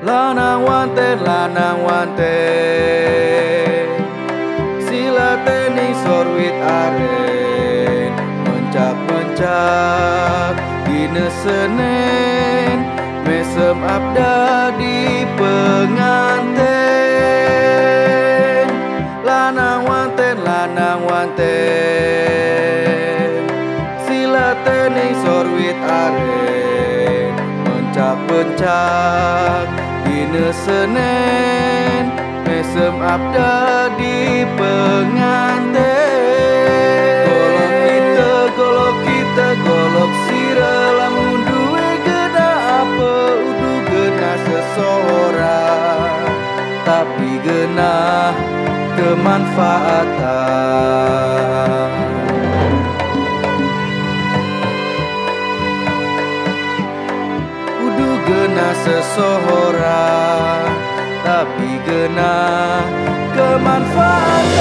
Lanang wanten lanang wanten Sila tening sorwit aren Mencak-mencak Dine Senin Mesem abda di penganten Lanang wanten lanang wanten Sila tening sorwit aren Mencak-mencak Dina Senin Mesem abda di pengantin. Golok kita, golok kita, golok sira Lamun duwe gena apa udu gena seseorang. Tapi gena kemanfaatan Gena seseorang Tapi gena kemanfaatan